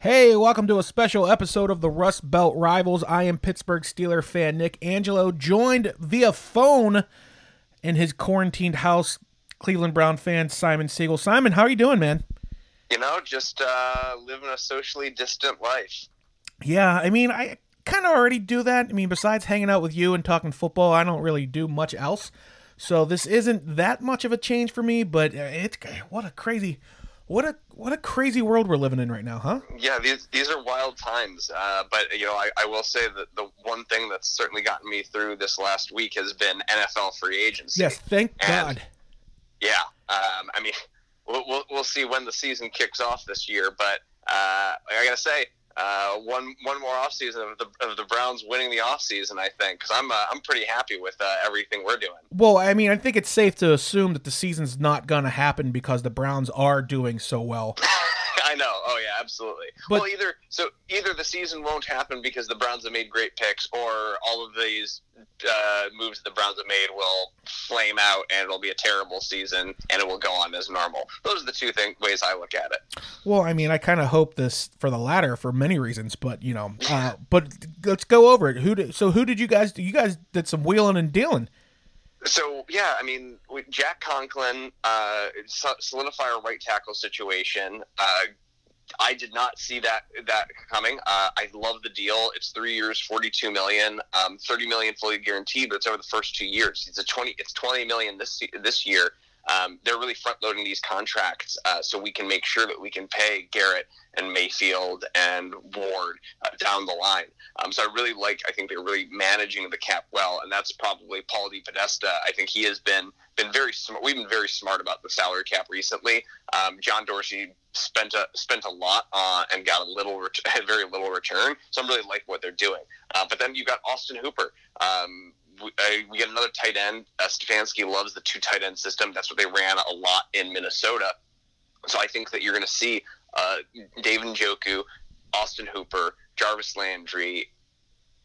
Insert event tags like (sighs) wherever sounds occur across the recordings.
Hey, welcome to a special episode of the Rust Belt Rivals. I am Pittsburgh Steeler fan Nick Angelo, joined via phone in his quarantined house, Cleveland Brown fan Simon Siegel. Simon, how are you doing, man? You know, just uh, living a socially distant life. Yeah, I mean, I kind of already do that. I mean, besides hanging out with you and talking football, I don't really do much else. So this isn't that much of a change for me, but it's what a crazy what a what a crazy world we're living in right now, huh? Yeah, these these are wild times. Uh, but you know, I, I will say that the one thing that's certainly gotten me through this last week has been NFL free agency. Yes, thank And, God. Yeah, um, I mean, (laughs) we'll, we'll we'll see when the season kicks off this year, but uh, I gotta say. Uh, one one more offseason of the of the Browns winning the offseason, I think, because I'm uh, I'm pretty happy with uh, everything we're doing. Well, I mean, I think it's safe to assume that the season's not going to happen because the Browns are doing so well. (laughs) I know. Oh yeah, absolutely. But- well, either so either the season won't happen because the Browns have made great picks, or all of these uh, moves the Browns have made will flame out, and it'll be a terrible season, and it will go on as normal. Those are the two thing, ways I look at it. Well, I mean, I kind of hope this for the latter for many reasons, but you know, uh, but let's go over it. Who did, so who did you guys do? You guys did some wheeling and dealing. So yeah, I mean, Jack Conklin uh, our right tackle situation. Uh, I did not see that that coming. Uh, I love the deal. It's three years, forty-two million, um, thirty million fully guaranteed, but it's over the first two years. It's a twenty. It's twenty million this this year. Um, they're really front loading these contracts uh, so we can make sure that we can pay Garrett and Mayfield and Ward uh, down the line. Um, so I really like. I think they're really managing the cap well, and that's probably Paul DePodesta. I think he has been been very smart. We've been very smart about the salary cap recently. Um, John Dorsey spent a spent a lot uh, and got a little ret- (laughs) very little return. So I'm really like what they're doing. Uh, but then you got Austin Hooper. Um, we, uh, we get another tight end. Uh, Stefanski loves the two tight end system. That's what they ran a lot in Minnesota. So I think that you're going to see uh, Dave Njoku, Austin Hooper, Jarvis Landry,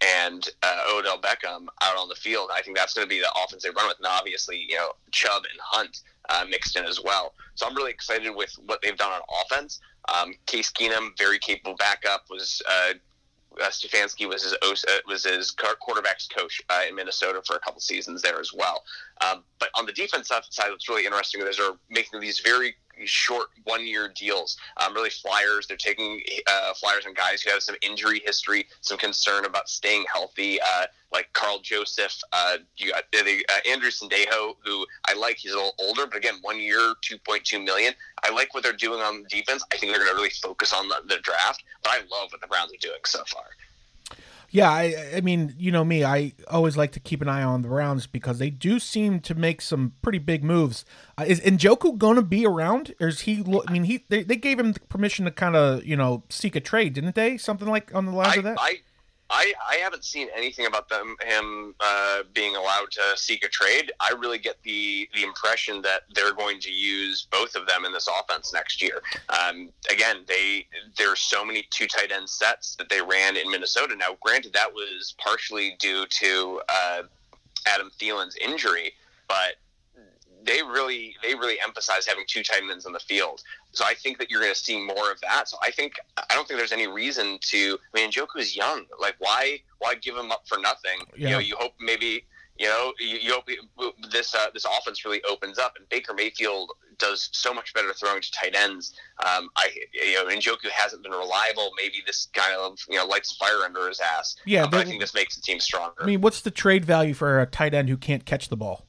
and uh, Odell Beckham out on the field. I think that's going to be the offense they run with, and obviously, you know, Chubb and Hunt uh, mixed in as well. So I'm really excited with what they've done on offense. Um, Case Keenum, very capable backup, was uh, uh, Stefanski was his uh, was his quarterbacks coach uh, in Minnesota for a couple seasons there as well. Um, but on the defense side, what's really interesting is they're making these very short one year deals. Um, really flyers. They're taking uh, flyers on guys who have some injury history, some concern about staying healthy, uh, like Karl Joseph. Uh, you got uh, uh, Andrew Sendejo, who I like. He's a little older, but again, one year, two point two million. I like what they're doing on defense. I think they're going to really focus on the, the draft. But I love what the Browns are doing so far. Yeah, I, I mean, you know me, I always like to keep an eye on the Browns because they do seem to make some pretty big moves. Uh, is Njoku going to be around, or is he? lo- I mean, he they, they gave him permission to kind of you know seek a trade, didn't they? Something like on the lines I, of that. I, I, I haven't seen anything about them him uh, being allowed to seek a trade. I really get the the impression that they're going to use both of them in this offense next year. Um, again, they there's so many two tight end sets that they ran in Minnesota. Now, granted, that was partially due to uh, Adam Thielen's injury, but they really they really emphasize having two tight ends on the field. So I think that you're going to see more of that. So I think I don't think there's any reason to. I mean, Njoku is young. Like why why give him up for nothing? Yeah. You know, you hope maybe you know you, you hope this uh, this offense really opens up. And Baker Mayfield does so much better throwing to tight ends. Um, I you know Njoku hasn't been reliable. Maybe this kind of you know lights a fire under his ass. Yeah, Uh, but I think this makes the team stronger. I mean, what's the trade value for a tight end who can't catch the ball?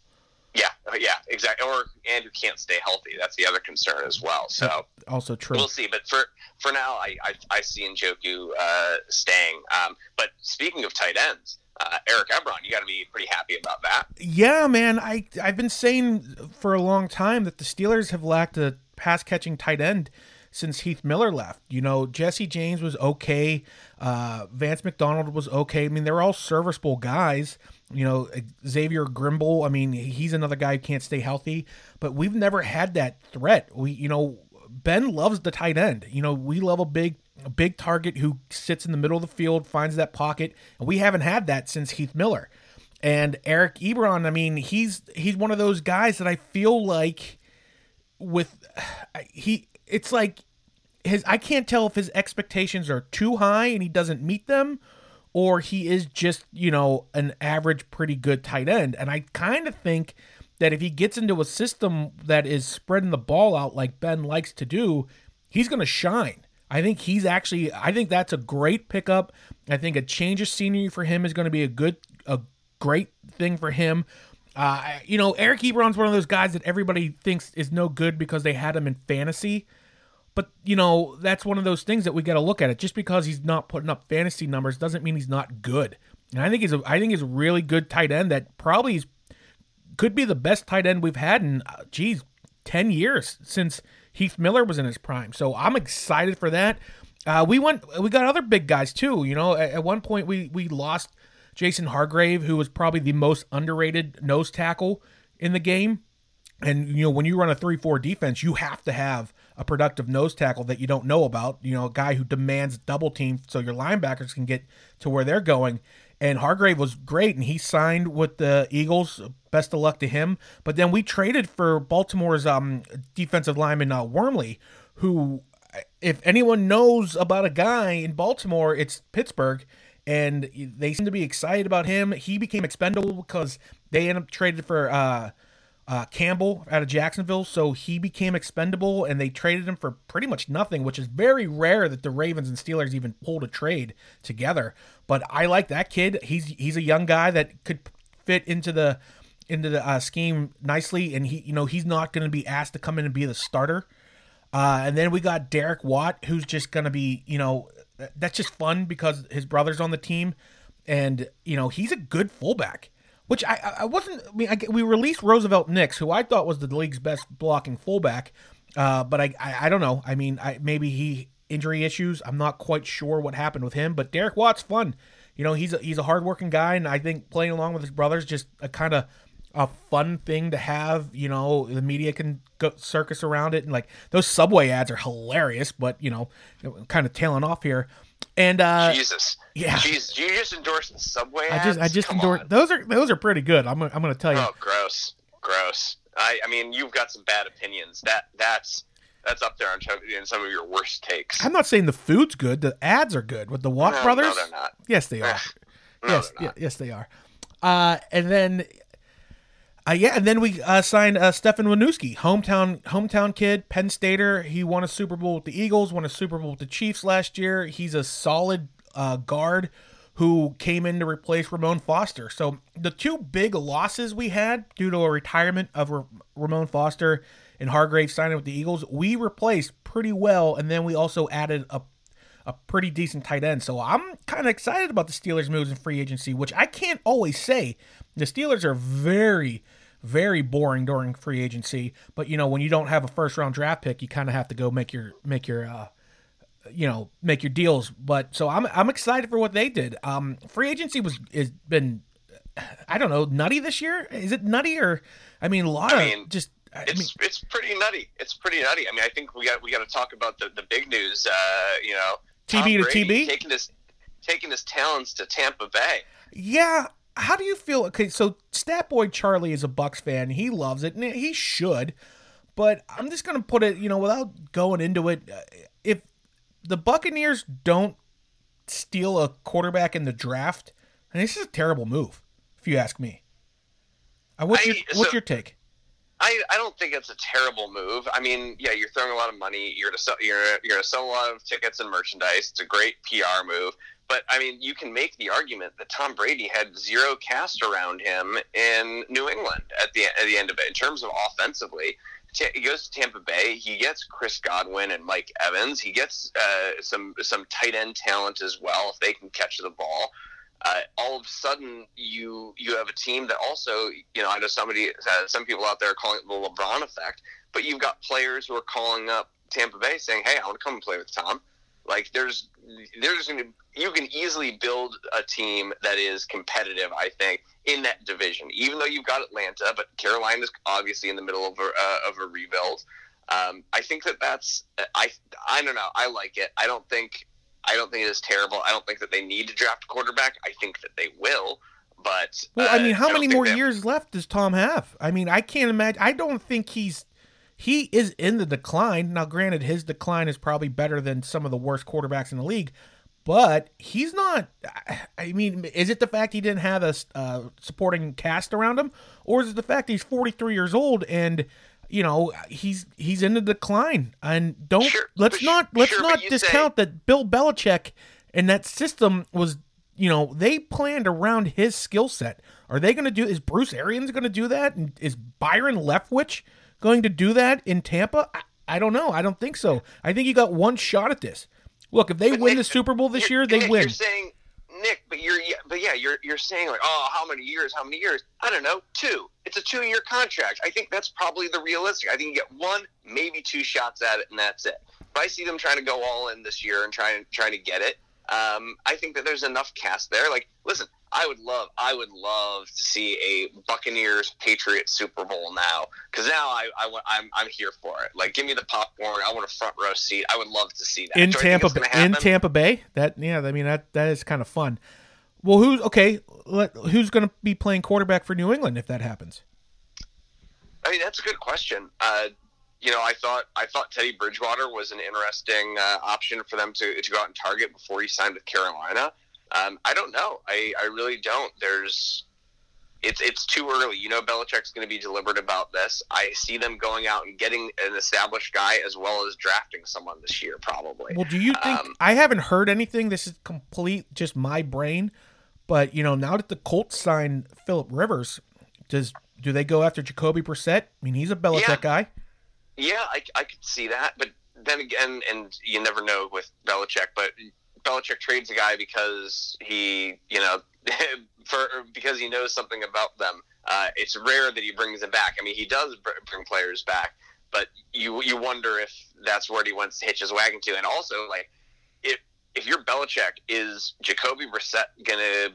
Yeah, uh, yeah, exactly. Or and who can't stay healthy. That's the other concern as well. So. Also true. We'll see, but for for now, I I, I see Njoku uh, staying. Um, but speaking of tight ends, uh, Eric Ebron, you got to be pretty happy about that. Yeah, man. I I've been saying for a long time that the Steelers have lacked a pass catching tight end since Heath Miller left. You know, Jesse James was okay. Uh, Vance McDonald was okay. I mean, they're all serviceable guys. You know, Xavier Grimble. I mean, he's another guy who can't stay healthy. But we've never had that threat. We, you know, Ben loves the tight end. You know, we love a big, a big target who sits in the middle of the field, finds that pocket, and we haven't had that since Heath Miller. And Eric Ebron, I mean, he's he's one of those guys that I feel like with (sighs) he it's like his I can't tell if his expectations are too high and he doesn't meet them or he is just, you know, an average pretty good tight end. And I kind of think that if he gets into a system that is spreading the ball out like Ben likes to do, he's going to shine. I think he's actually I think that's a great pickup. I think a change of scenery for him is going to be a good a great thing for him. Uh, you know, Eric Ebron's one of those guys that everybody thinks is no good because they had him in fantasy. But you know, that's one of those things that we got to look at it. Just because he's not putting up fantasy numbers doesn't mean he's not good. And I think he's a, I think he's a really good tight end that probably is, could be the best tight end we've had in uh, geez, ten years since Heath Miller was in his prime. So I'm excited for that. Uh, we went we got other big guys too. You know, at, at one point we we lost Jason Hargrave, who was probably the most underrated nose tackle in the game. And you know, when you run a three-four defense, you have to have a productive nose tackle that you don't know about. You know, a guy who demands double team so your linebackers can get to where they're going. And Hargrave was great, and he signed with the Eagles. Best of luck to him. But then we traded for Baltimore's um, defensive lineman uh, Wormley, who, if anyone knows about a guy in Baltimore, it's Pittsburgh and they seem to be excited about him. He became expendable because they ended up traded for uh, uh, Campbell out of Jacksonville, so he became expendable, and they traded him for pretty much nothing, which is very rare that the Ravens and Steelers even pulled a trade together. But I like that kid. He's he's a young guy that could fit into the into the uh, scheme nicely, and he you know he's not going to be asked to come in and be the starter. Uh, and then we got Derek Watt, who's just going to be you know that's just fun because his brother's on the team, and you know he's a good fullback. Which I I wasn't. I mean, I, we released Roosevelt Nix, who I thought was the league's best blocking fullback, uh, but I, I, I don't know. I mean, I maybe he injury issues. I'm not quite sure what happened with him, but Derek Watt's fun. You know, he's a, he's a hardworking guy, and I think playing along with his brothers just a kind of a fun thing to have. You know, the media can go circus around it, and like those Subway ads are hilarious. But you know, kind of tailing off here. And uh, Jesus, yeah, Jesus, you just endorsed the Subway I just I just endorsed those are those are pretty good. I'm I'm gonna tell you. Oh, gross, gross. I, I mean, you've got some bad opinions. That that's that's up there on some- in some of your worst takes. I'm not saying the food's good. The ads are good with the Watt No, brothers. No, they're not. Yes, they (laughs) are. No, yes, they're not. yeah, yes, they are. Uh, and then, uh, yeah, and then we uh, signed uh, Stefen Wisniewski, hometown hometown kid, Penn Stater. He won a Super Bowl with the Eagles, won a Super Bowl with the Chiefs last year. He's a solid uh, guard who came in to replace Ramon Foster. So the two big losses we had due to a retirement of Ra- Ramon Foster and Hargrave signing with the Eagles, we replaced pretty well, and then we also added a a pretty decent tight end. So I'm kind of excited about the Steelers' moves in free agency, which I can't always say. The Steelers are very, very boring during free agency, but you know when you don't have a first round draft pick, you kind of have to go make your make your uh, you know make your deals. But so I'm I'm excited for what they did. Um, free agency was is been I don't know nutty this year. Is it nutty or I mean a lot I of mean, just. I It's mean, it's pretty nutty. It's pretty nutty. I mean, I think we got we got to talk about the, the big news. Uh, you know, TB to TB? taking his taking his talents to Tampa Bay. Yeah. How do you feel? Okay, so Stat Boy Charlie is a Bucs fan. He loves it, and he should. But I'm just gonna put it, you know, without going into it. uh, If the Buccaneers don't steal a quarterback in the draft, and this is a terrible move, if you ask me. Uh, what's I- your so- What's your take? I, I don't think it's a terrible move. I mean, yeah, you're throwing a lot of money. You're gonna sell, you're you're gonna sell a lot of tickets and merchandise. It's a great PR move. But I mean, you can make the argument that Tom Brady had zero cast around him in New England at the at the end of it in terms of offensively. He goes to Tampa Bay. He gets Chris Godwin and Mike Evans. He gets uh, some some tight end talent as well if they can catch the ball uh, all of a sudden you you have a team that also you know I know somebody uh, some people out there are calling it the LeBron effect, but you've got players who are calling up Tampa Bay saying, "Hey, I want to come and play with Tom." Like there's there's to you can easily build a team that is competitive. I think in that division, even though you've got Atlanta, but Carolina's obviously in the middle of a uh, of a rebuild. Um, I think that that's I I don't know. I like it. I don't think I don't think it is terrible. I don't think that they need to draft a quarterback. I think that they will, but Well, I uh, mean, how don't many more years left does Tom have? I mean, I can't imagine. I don't think he's he is in the decline. Now, granted, his decline is probably better than some of the worst quarterbacks in the league, but he's not. I mean, is it the fact he didn't have a uh, supporting cast around him, or is it the fact he's 43 years old and you know he's he's in the decline? And don't Sure, let's not let's sure, not discount that Bill Belichick and that system was you know they planned around his skill set. Are they going to do? Is Bruce Arians going to do that? And is Byron Leftwich going to do that in Tampa? I, I don't know. I don't think so. I think you got one shot at this. Look, if they win Nick, the Super Bowl this year, they Nick, win. You're saying Nick, but you're yeah, you're you're saying like, oh, how many years? How many years? I don't know, two. It's a two-year contract. I think that's probably the realistic. I think you get one, maybe two shots at it, and that's it. But I see them trying to go all in this year and trying trying to get it. Um, I think that there's enough cast there. Like, listen, I would love, I would love to see a Buccaneers Patriots Super Bowl now because now I, I want, I'm, I'm here for it. Like, give me the popcorn. I want a front row seat. I would love to see that in Do Tampa in? Tampa Bay. That yeah, I mean that that is kind of fun. Well, who's okay? Let, who's going to be playing quarterback for New England if that happens? I mean, that's a good question. Uh, you know, I thought I thought Teddy Bridgewater was an interesting uh, option for them to, to go out and target before he signed with Carolina. Um, I don't know. I, I really don't. There's it's it's too early. You know, Belichick's going to be deliberate about this. I see them going out and getting an established guy as well as drafting someone this year, probably. Well, do you think Um, I haven't heard anything? This is complete just my brain. But you know, now that the Colts signed Philip Rivers, does do they go after Jacoby Brissett? I mean, he's a Belichick Yeah. guy. Yeah, I, I could see that, but then again, and you never know with Belichick, but Belichick trades a guy because he, you know, (laughs) for because he knows something about them. Uh, it's rare that he brings them back. I mean, he does bring players back, but you you wonder if that's where he wants to hitch his wagon to. And also, like, if if you're Belichick, is Jacoby Brissett gonna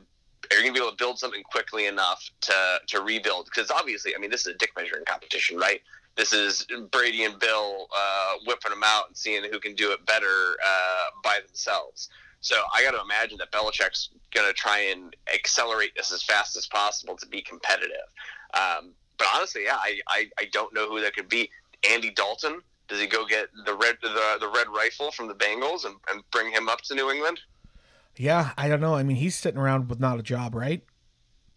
are you gonna be able to build something quickly enough to to rebuild? Because obviously, I mean, this is a dick measuring competition, right? This is Brady and Bill uh, whipping them out and seeing who can do it better uh, by themselves. So I got to imagine that Belichick's going to try and accelerate this as fast as possible to be competitive. Um, but honestly, yeah, I, I, I don't know who that could be. Andy Dalton? Does he go get the red the, the red rifle from the Bengals and, and bring him up to New England? Yeah, I don't know. I mean, he's sitting around with not a job, right?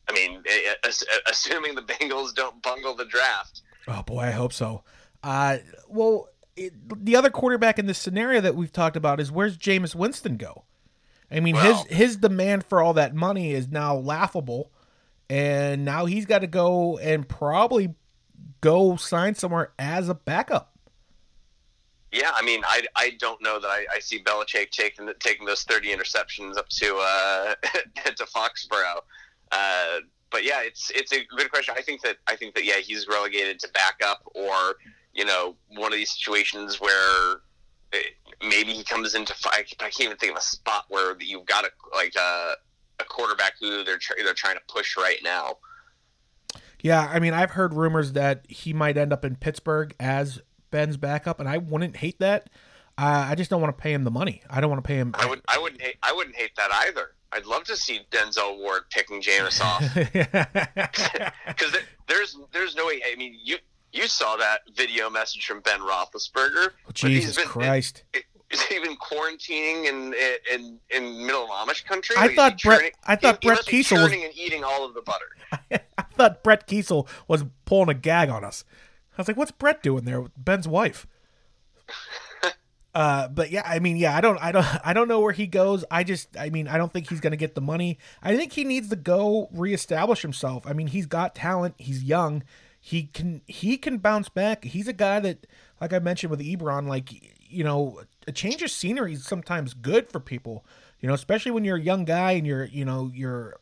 I mean, ass- assuming the Bengals don't bungle the draft. Oh boy, I hope so. Uh, well, it, the other quarterback in this scenario that we've talked about is where's Jameis Winston go? I mean, Well- his his demand for all that money is now laughable, and now he's got to go and probably go sign somewhere as a backup. Yeah, I mean, I, I don't know that I, I see Belichick taking taking those thirty interceptions up to uh, (laughs) to Foxborough. Uh, but yeah, it's it's a good question. I think that I think that yeah, he's relegated to backup, or you know, one of these situations where eh, maybe he comes into. fi- I can't even think of a spot where you've got a like a, a quarterback who they're they're trying to push right now. Yeah, I mean, I've heard rumors that he might end up in Pittsburgh as Ben's backup, and I wouldn't hate that. Uh, I just don't want to pay him the money. I don't want to pay him. I would I wouldn't hate I wouldn't hate that either. I'd love to see Denzel Ward picking Jameis off. (laughs) (laughs) because there's there's no way. I mean, you you saw that video message from Ben Roethlisberger. but he's Jesus been- Christ! Is he even quarantining in in in middle Amish country? I thought Brett- churning- I thought he, Brett he Keisel was- and eating all of the butter. (laughs) I thought Brett Keisel was pulling a gag on us. I was like, "What's Brett doing there with Ben's wife?" Uh, but yeah, I mean, yeah, I don't, I don't, (laughs) I don't know where he goes. I just, I mean, I don't think he's going to get the money. I think he needs to go reestablish himself. I mean, he's got talent. He's young. He can, he can bounce back. He's a guy that, like I mentioned with Ebron, like you know, a change of scenery is sometimes good for people. You know, especially when you're a young guy and you're, you know, you're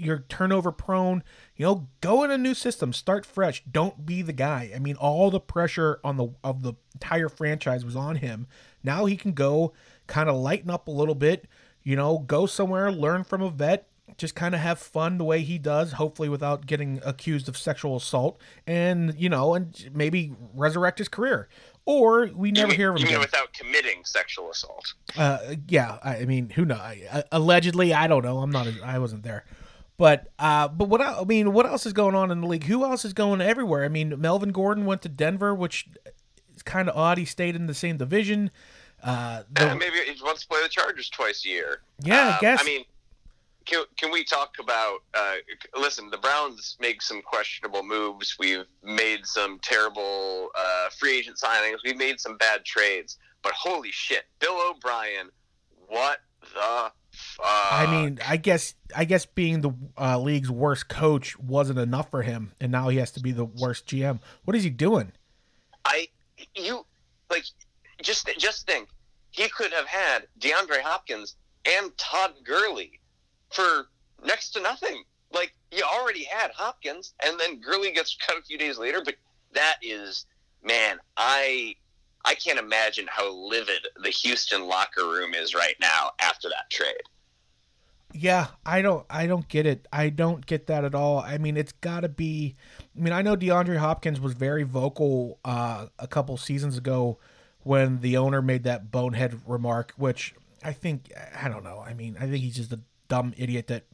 you're turnover prone. You know, go in a new system, start fresh. Don't be the guy. I mean, all the pressure on the of the entire franchise was on him. Now he can go kind of lighten up a little bit, you know, go somewhere, learn from a vet, just kind of have fun the way he does, hopefully without getting accused of sexual assault and, you know, and maybe resurrect his career. Or we never you hear of him without committing sexual assault? Uh, yeah, I, I mean, who knows? I, allegedly, I don't know. I'm not. I wasn't there, But uh, but what I mean, what else is going on in the league? Who else is going everywhere? I mean, Melvin Gordon went to Denver, which is kind of odd. He stayed in the same division. Uh, the, Uh, maybe he wants to play the Chargers twice a year. Yeah, I Um, guess. I mean, can, can we talk about? Uh, listen, the Browns make some questionable moves. We've made some terrible uh, free agent signings. We've made some bad trades. But holy shit, Bill O'Brien, what the fuck? I mean, I guess I guess being the uh, league's worst coach wasn't enough for him, and now he has to be the worst GM. What is he doing? I you like just just think he could have had DeAndre Hopkins and Todd Gurley for next to nothing. Like you already had Hopkins, and then Gurley gets cut a few days later. But that is man, I I can't imagine how livid the Houston locker room is right now after that trade. Yeah, I don't I don't get it. I don't get that at all. I mean, it's got to be I mean, I know DeAndre Hopkins was very vocal uh, a couple seasons ago when the owner made that bonehead remark, which I think I don't know. I mean, I think he's just a dumb idiot that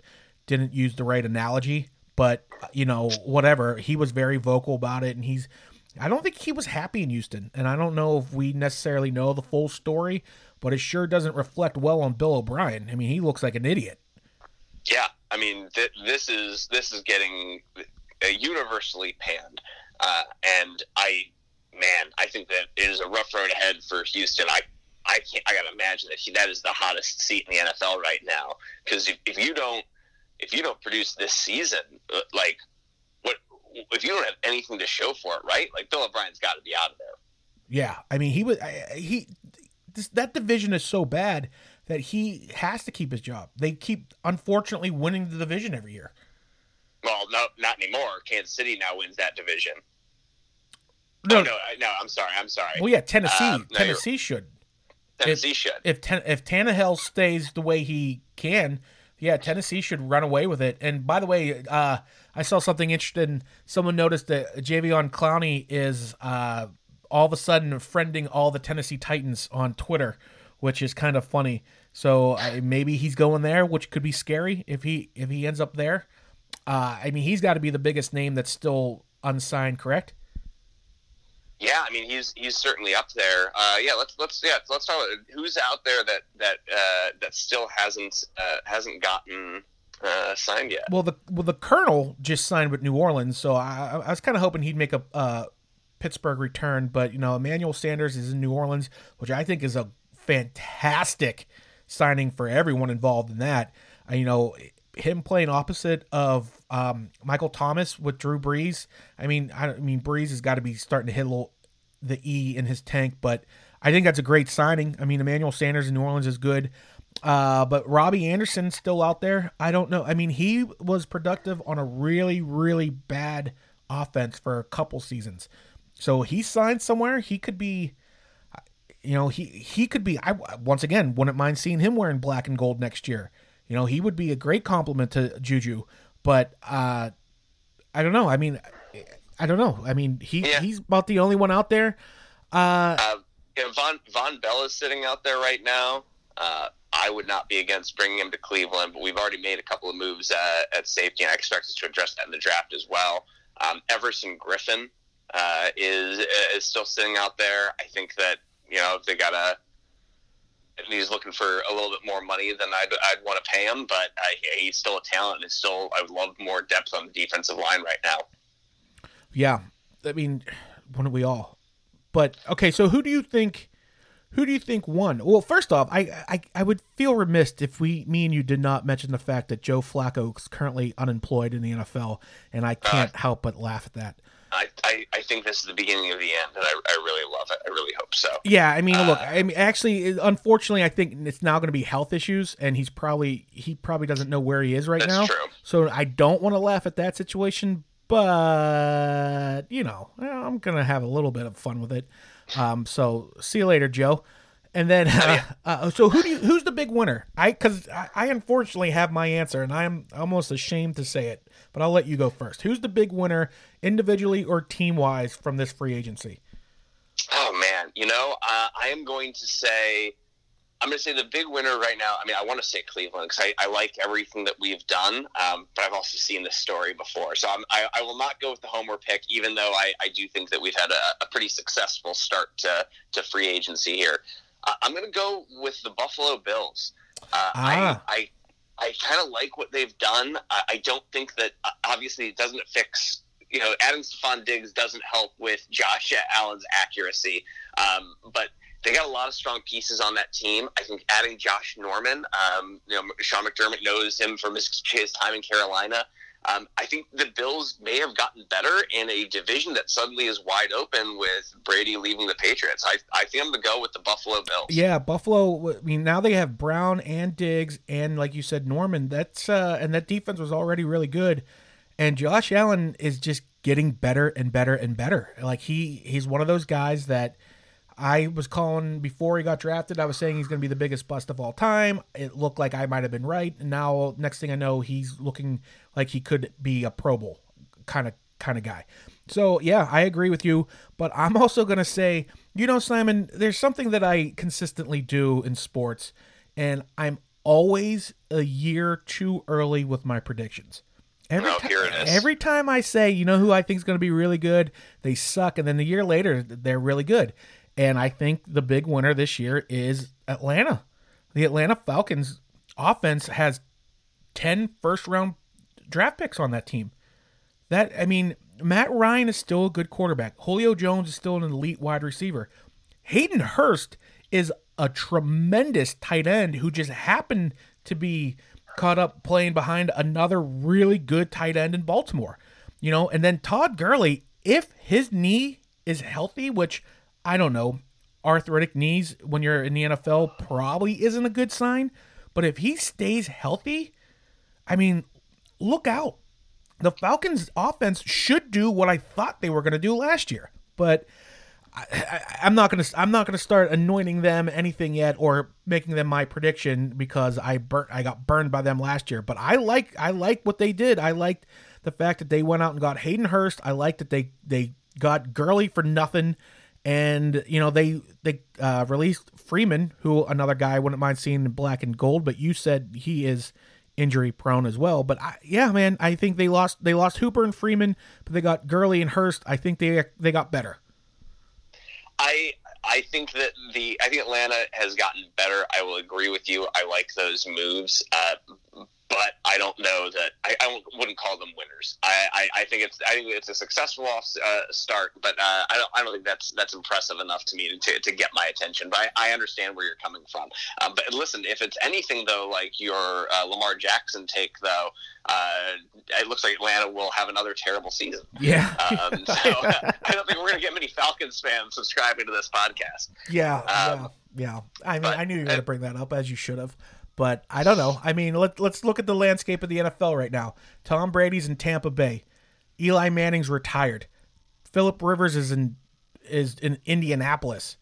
didn't use the right analogy, but you know, whatever. He was very vocal about it and he's I don't think he was happy in Houston, and I don't know if we necessarily know the full story, but it sure doesn't reflect well on Bill O'Brien. I mean, he looks like an idiot. Yeah, I mean, th- this is this is getting universally panned, uh, and I, man, I think that it is a rough road ahead for Houston. I, I can't, I gotta imagine that that is the hottest seat in the NFL right now. Because if, if you don't, if you don't produce this season, uh, like, if you don't have anything to show for it, right? Like Bill O'Brien's got to be out of there. Yeah, I mean, he was I- he. This, that division is so bad that he has to keep his job. They keep, unfortunately, winning the division every year. Well, no, not anymore. Kansas City now wins that division. No, oh, no, I- no, I'm sorry, I'm sorry. well, yeah, Tennessee, Um, no, Tennessee should. Tennessee should. If ten, if Tannehill stays the way he can, yeah, Tennessee should run away with it. And by the way, uh, I saw something interesting. Someone noticed that Jadeveon Clowney is uh, all of a sudden friending all the Tennessee Titans on Twitter, which is kind of funny. So uh, maybe he's going there, which could be scary if he if he ends up there. Uh, I mean, he's got to be the biggest name that's still unsigned, correct? Yeah, I mean he's he's certainly up there. Uh, yeah, let's let's yeah let's talk about who's out there that that uh, that still hasn't uh, hasn't gotten uh, signed yet. Well, the well the Colonel just signed with New Orleans, so I, I was kind of hoping he'd make a uh, Pittsburgh return. But you know, Emmanuel Sanders is in New Orleans, which I think is a fantastic signing for everyone involved in that. Uh, you know, him playing opposite of um, Michael Thomas with Drew Brees. I mean, I, I mean Brees has got to be starting to hit a little the E in his tank, but I think that's a great signing. I mean, Emmanuel Sanders in New Orleans is good. Uh, but Robby Anderson's still out there. I don't know. I mean, he was productive on a really, really bad offense for a couple seasons. So he signed somewhere. He could be, you know, he he could be. I once again wouldn't mind seeing him wearing black and gold next year. You know, he would be a great compliment to Juju. But uh, I don't know. I mean, I don't know. I mean, he Yeah. he's about the only one out there. Uh, Uh, know, Vonn Vonn Bell is sitting out there right now. Uh, I would not be against bringing him to Cleveland, but we've already made a couple of moves uh, at safety, and I expect us to address that in the draft as well. Um, Everson Griffen uh, is is still sitting out there. I think that you know if they got a and he's looking for a little bit more money than I'd, I'd want to pay him, but uh, he's still a talent. And still, I would love more depth on the defensive line right now. Yeah, I mean, (sighs) wouldn't we all? But okay, so who do you think? Who do you think won? Well, first off, I, I I would feel remiss if we, me and you, did not mention the fact that Joe Flacco is currently unemployed in the NFL, and I can't help but laugh at that. I, I, I think this is the beginning of the end, and I, I really love it. I really hope so. Yeah, I mean, look, Uh, I mean, actually, unfortunately, I think it's now going to be health issues, and he's probably he probably doesn't know where he is right now. That's now. true. So I don't want to laugh at that situation, but you know, I'm gonna have a little bit of fun with it. Um, so see you later, Joe. And then, uh, (laughs) uh, so who do you, who's the big winner? I because I, I unfortunately have my answer, and I'm almost ashamed to say it, but I'll let you go first. Who's the big winner, individually or team wise, from this free agency? Oh man, you know, uh, I am going to say I'm going to say the big winner right now. I mean, I want to say Cleveland because I, I, like everything that we've done, um, but I've also seen this story before. So I, I will not go with the homer pick, even though I, I do think that we've had a, a, pretty successful start to, to free agency here. Uh, I'm going to go with the Buffalo Bills. Uh, ah. I, I, I kind of like what they've done. I, I don't think that, uh, obviously, it doesn't fix you know, adding Stefon Diggs doesn't help with Josh Allen's accuracy. Um, but they got a lot of strong pieces on that team. I think adding Josh Norman, um, you know, Sean McDermott knows him from his, his time in Carolina. Um, I think the Bills may have gotten better in a division that suddenly is wide open with Brady leaving the Patriots. I, I think I'm going to go with the Buffalo Bills. Yeah, Buffalo. I mean, now they have Brown and Diggs, and like you said, Norman. That's uh, and that defense was already really good. And Josh Allen is just getting better and better and better. Like he he's one of those guys that I was calling before he got drafted. I was saying he's going to be the biggest bust of all time. It looked like I might have been right. And now, next thing I know, he's looking like he could be a Pro Bowl kind of kind of guy. So yeah, I agree with you. But I'm also going to say, you know, Simon, there's something that I consistently do in sports, and I'm always a year too early with my predictions. Every, oh, time, every time I say, you know who I think is going to be really good, they suck, and then a year later they're really good. And I think the big winner this year is Atlanta. The Atlanta Falcons offense has 10 first round draft picks on that team. That I mean, Matt Ryan is still a good quarterback. Julio Jones is still an elite wide receiver. Hayden Hurst is a tremendous tight end who just happened to be caught up playing behind another really good tight end in Baltimore. You know, and then Todd Gurley, if his knee is healthy, which I don't know, arthritic knees when you're in the NFL probably isn't a good sign, but if he stays healthy, I mean, look out. The Falcons offense should do what I thought they were going to do last year. But I, am not gonna I'm not gonna start anointing them anything yet or making them my prediction because I burnt I got burned by them last year. But I like I like what they did. I liked the fact that they went out and got Hayden Hurst. I liked that they they got Gurley for nothing, and you know they they uh, released Freeman, who another guy wouldn't mind seeing in black and gold. But you said he is injury prone as well. But I, yeah, man, I think they lost they lost Hooper and Freeman, but they got Gurley and Hurst. I think they they got better. I I think that the I think Atlanta has gotten better. I will agree with you. I like those moves. Uh, but I don't know that I, I wouldn't call them winners. I, I, I, think it's I think it's a successful off, uh, start, but uh, I don't I don't think that's that's impressive enough to me to, to get my attention. But I, I understand where you're coming from. Um, but listen, if it's anything though, like your uh, Lamar Jackson take though, uh, it looks like Atlanta will have another terrible season. Yeah. Um, (laughs) so (laughs) I don't think we're gonna get many Falcons fans subscribing to this podcast. Yeah. Um, yeah. Yeah. I mean, but, I knew you were going to bring that up as you should have. But I don't know. I mean, let, let's look at the landscape of the NFL right now. Tom Brady's in Tampa Bay. Eli Manning's retired. Philip Rivers is in is in Indianapolis.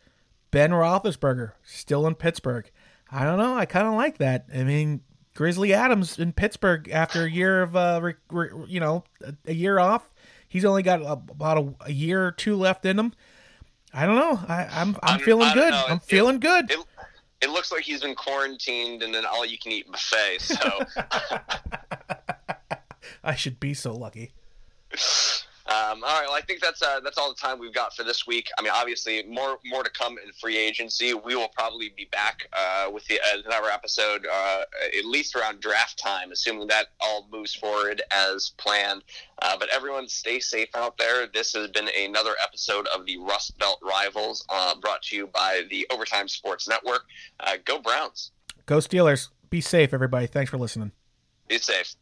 Ben Roethlisberger still in Pittsburgh. I don't know. I kind of like that. I mean, Grizzly Adams in Pittsburgh after a year of uh, re, re, you know, a, a, year off. He's only got about a, a, year or two left in him. I don't know. I, am I'm, I'm feeling good. I'm it, feeling good. It, it looks like he's been quarantined in an all you can eat buffet. So (laughs) I should be so lucky. (laughs) Um, all right. Well, I think that's uh, that's all the time we've got for this week. I mean, obviously, more more to come in free agency. We will probably be back uh, with the, uh, another episode uh, at least around draft time, assuming that all moves forward as planned. Uh, but everyone, stay safe out there. This has been another episode of the Rust Belt Rivals, uh, brought to you by the Overtime Sports Network. go Browns. Go Steelers. Be safe, everybody. Thanks for listening. Be safe.